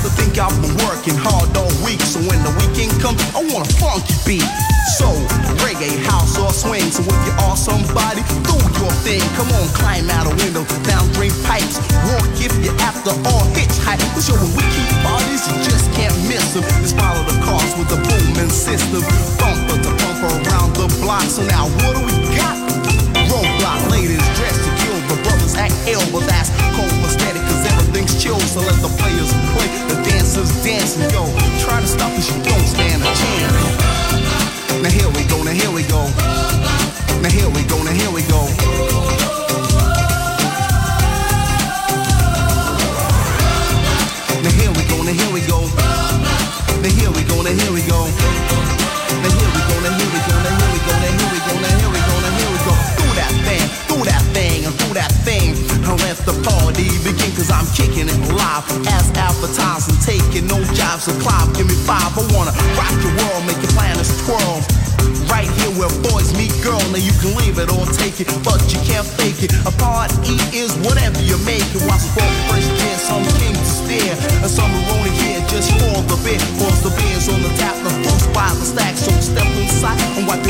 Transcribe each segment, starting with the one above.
To think I've been working hard all week. So when the weekend comes, I want a funky beat. So reggae, house, or swing. So if you are somebody, do your thing. Come on, climb out a window, down drain pipes. Walk if you after all hitchhike. So when we keep parties, you just can't miss them. Just follow the cars with the booming system. Bumper to bumper around the block. So now what do we got? Roadblock ladies dressed to kill, but brothers act ill. That's everything's chill. So let the players play, the dancers dance and go. Try to stop us, you don't stand a chance. Now here we go, now here we go. Now here we go, now here we go. Live. As advertising, taking no jobs climb. Give me five, I wanna rock your world, make your planets twirl. Right here where boys meet girl, now you can leave it or take it, but you can't fake it. A party is whatever you make it. Watch for fresh gear, some king to stare, and some are only here just for the bit. Force the beers on the tap, the fruits by the stack. So step inside and wipe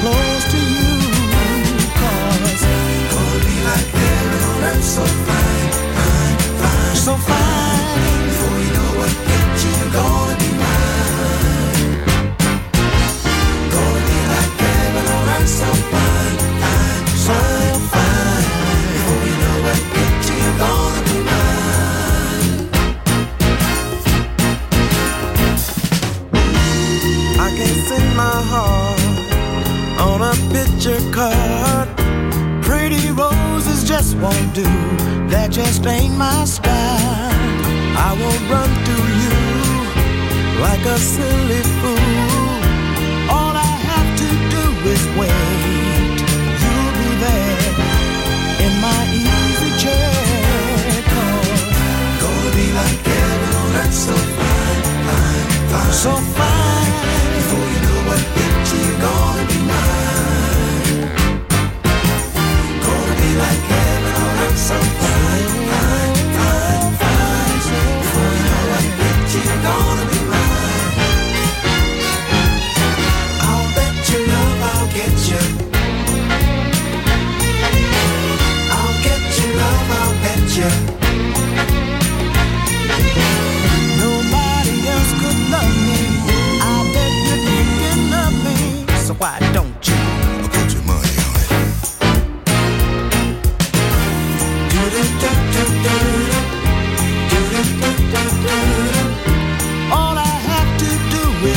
close.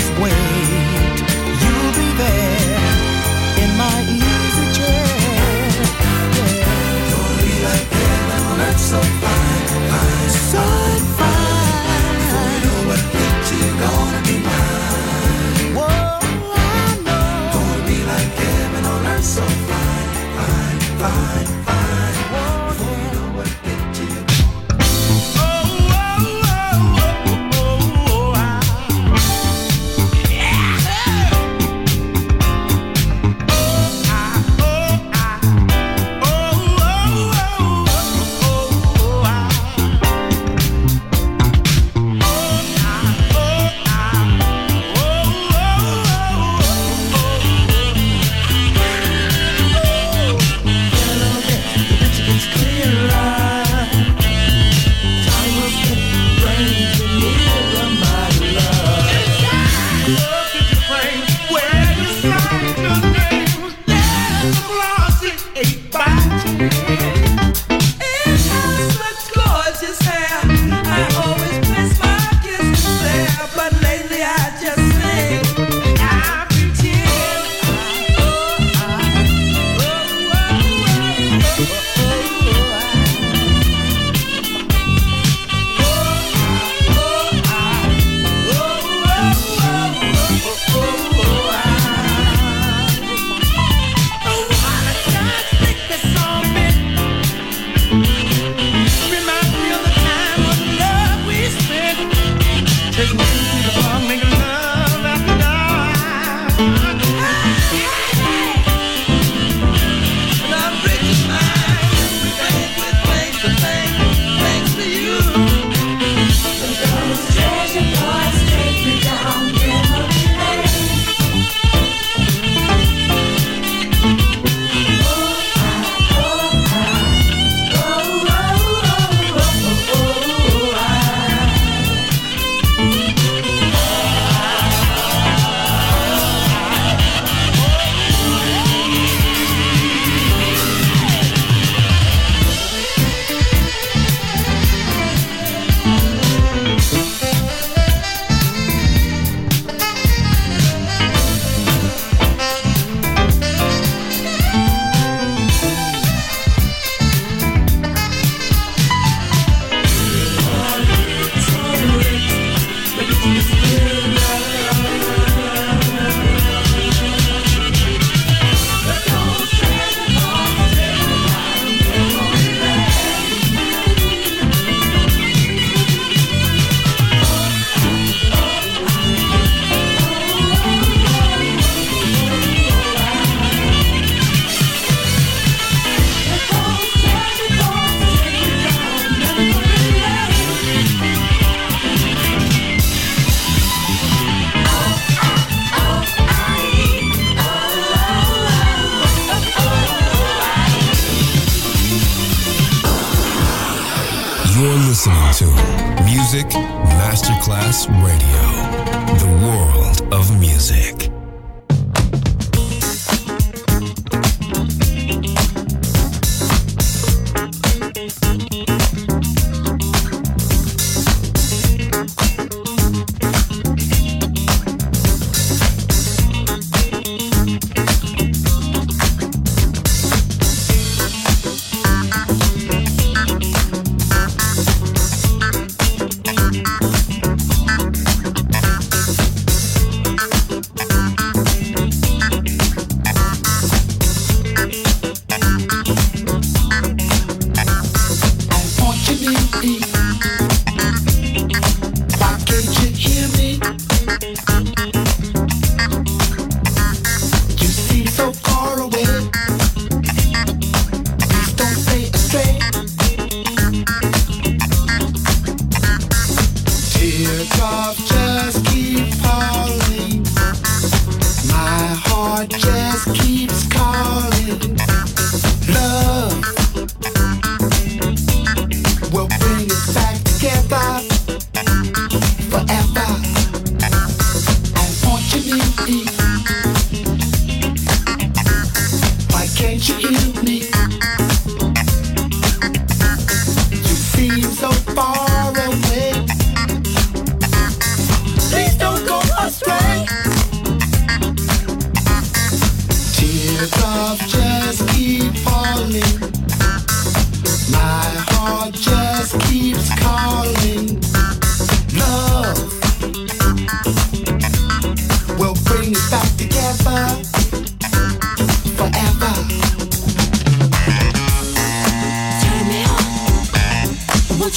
square.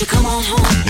You come on home?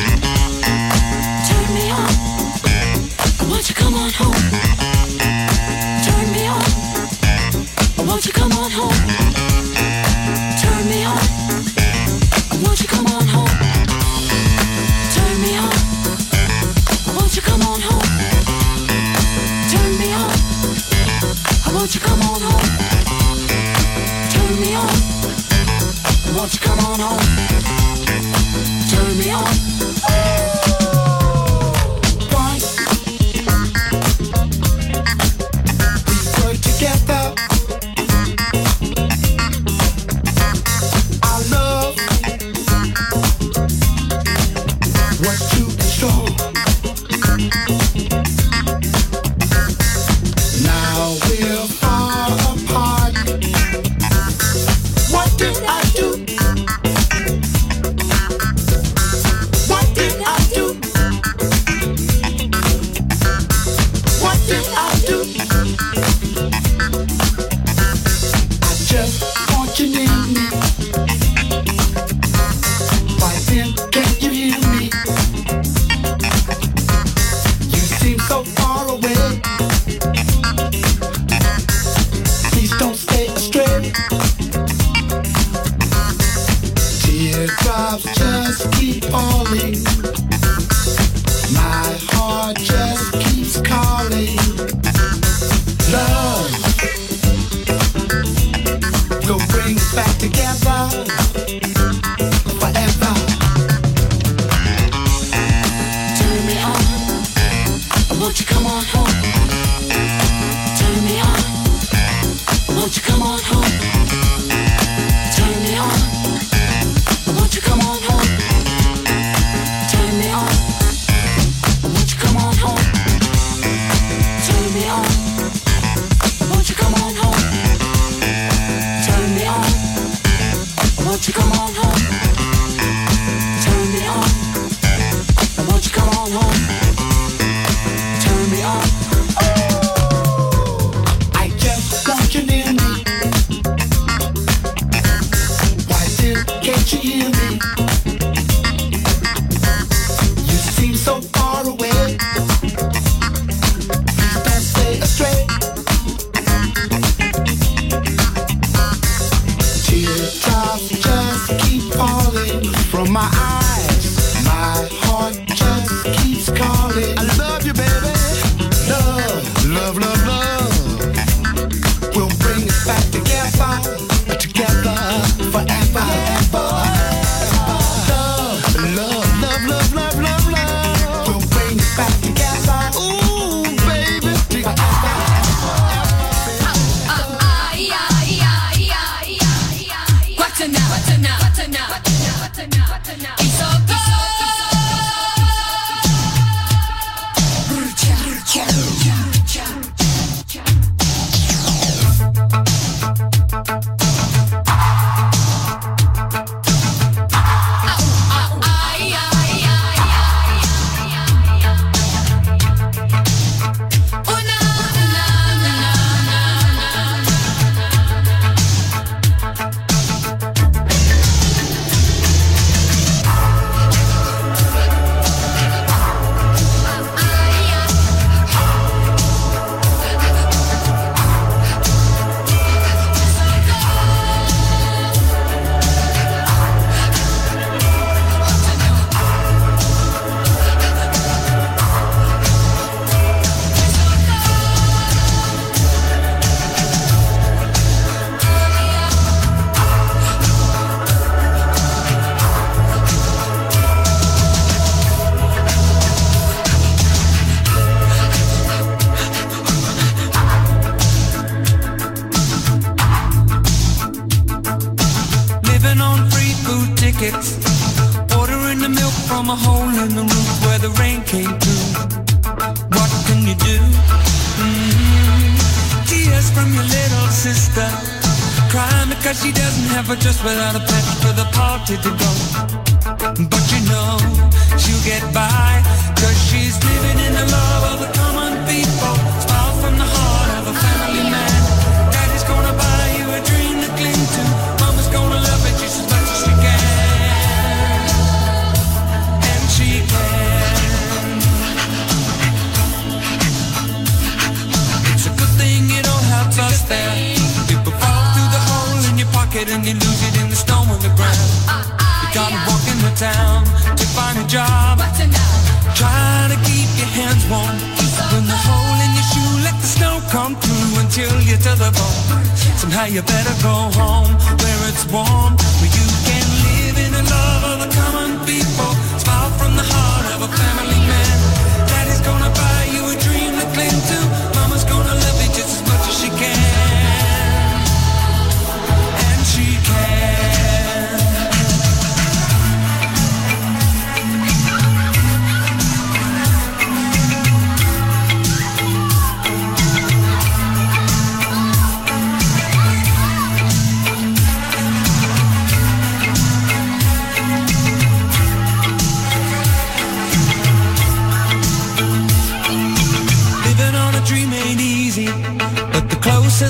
it's warm. Burn the hole in your shoe, let the snow come through until you're to the bone. Somehow you better go home where it's warm, where you can live in a love.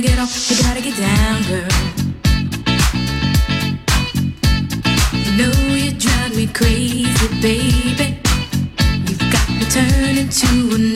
gotta get off, you gotta get down, girl. You know you drive me crazy, baby. You've got me turning to a.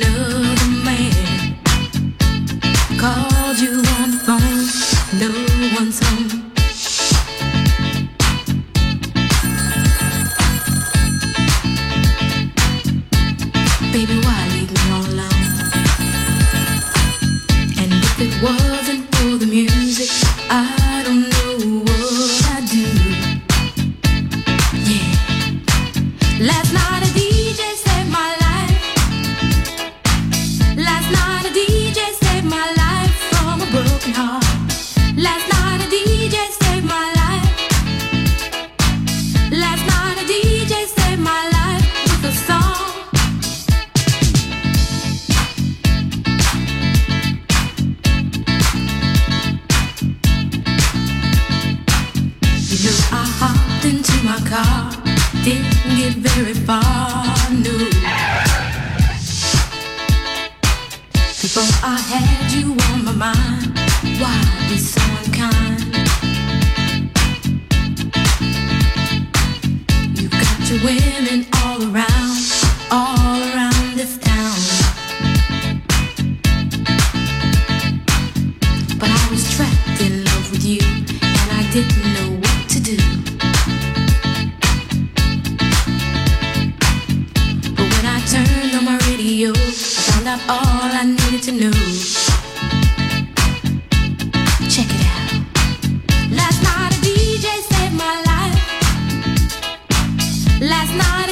last night.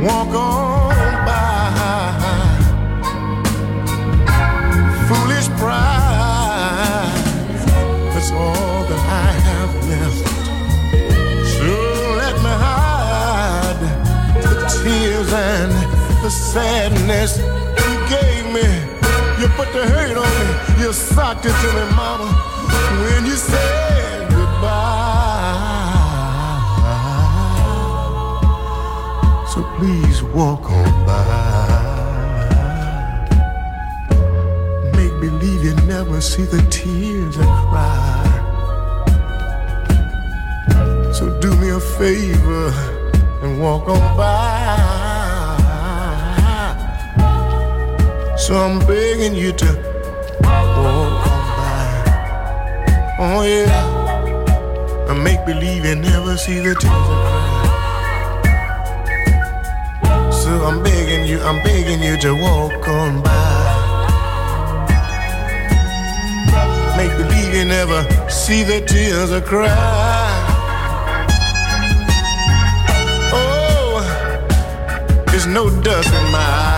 Walk on by. Foolish pride, that's all that I have left. So let me hide the tears and the sadness you gave me. You put the hurt on me, you socked it to me, mama, when you said please walk on by. Make believe you never see the tears I cry. So do me a favor and walk on by. So I'm begging you to walk on by. Oh yeah. And make believe you never see the tears I cry. I'm begging you, I'm begging you to walk on by. Make believe you never see the tears I cry. Oh, there's no dust in my eye.